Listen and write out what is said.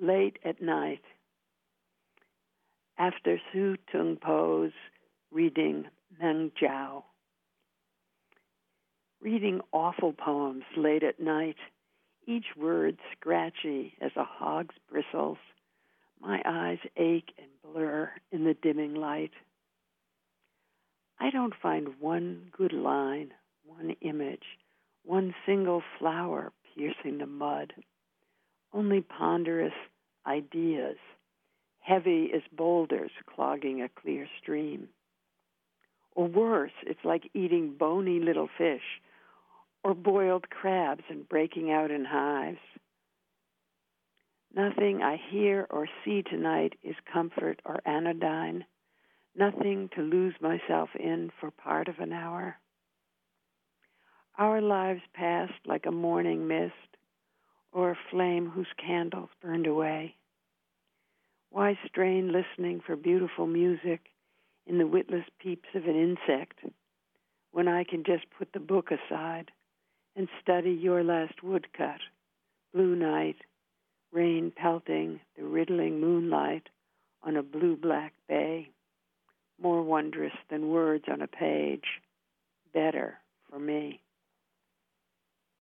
late at night. After Su Tung Po's reading Meng Jiao. Reading awful poems late at night, each word scratchy as a hog's bristles. My eyes ache and blur in the dimming light. I don't find one good line, one image, one single flower piercing the mud. Only ponderous ideas, heavy as boulders clogging a clear stream. Or worse, it's like eating bony little fish or boiled crabs and breaking out in hives. Nothing I hear or see tonight is comfort or anodyne, nothing to lose myself in for part of an hour. Our lives passed like a morning mist or a flame whose candles burned away. Why strain listening for beautiful music in the witless peeps of an insect when I can just put the book aside and study your last woodcut, blue night, rain pelting the riddling moonlight on a blue black bay, more wondrous than words on a page, better for me.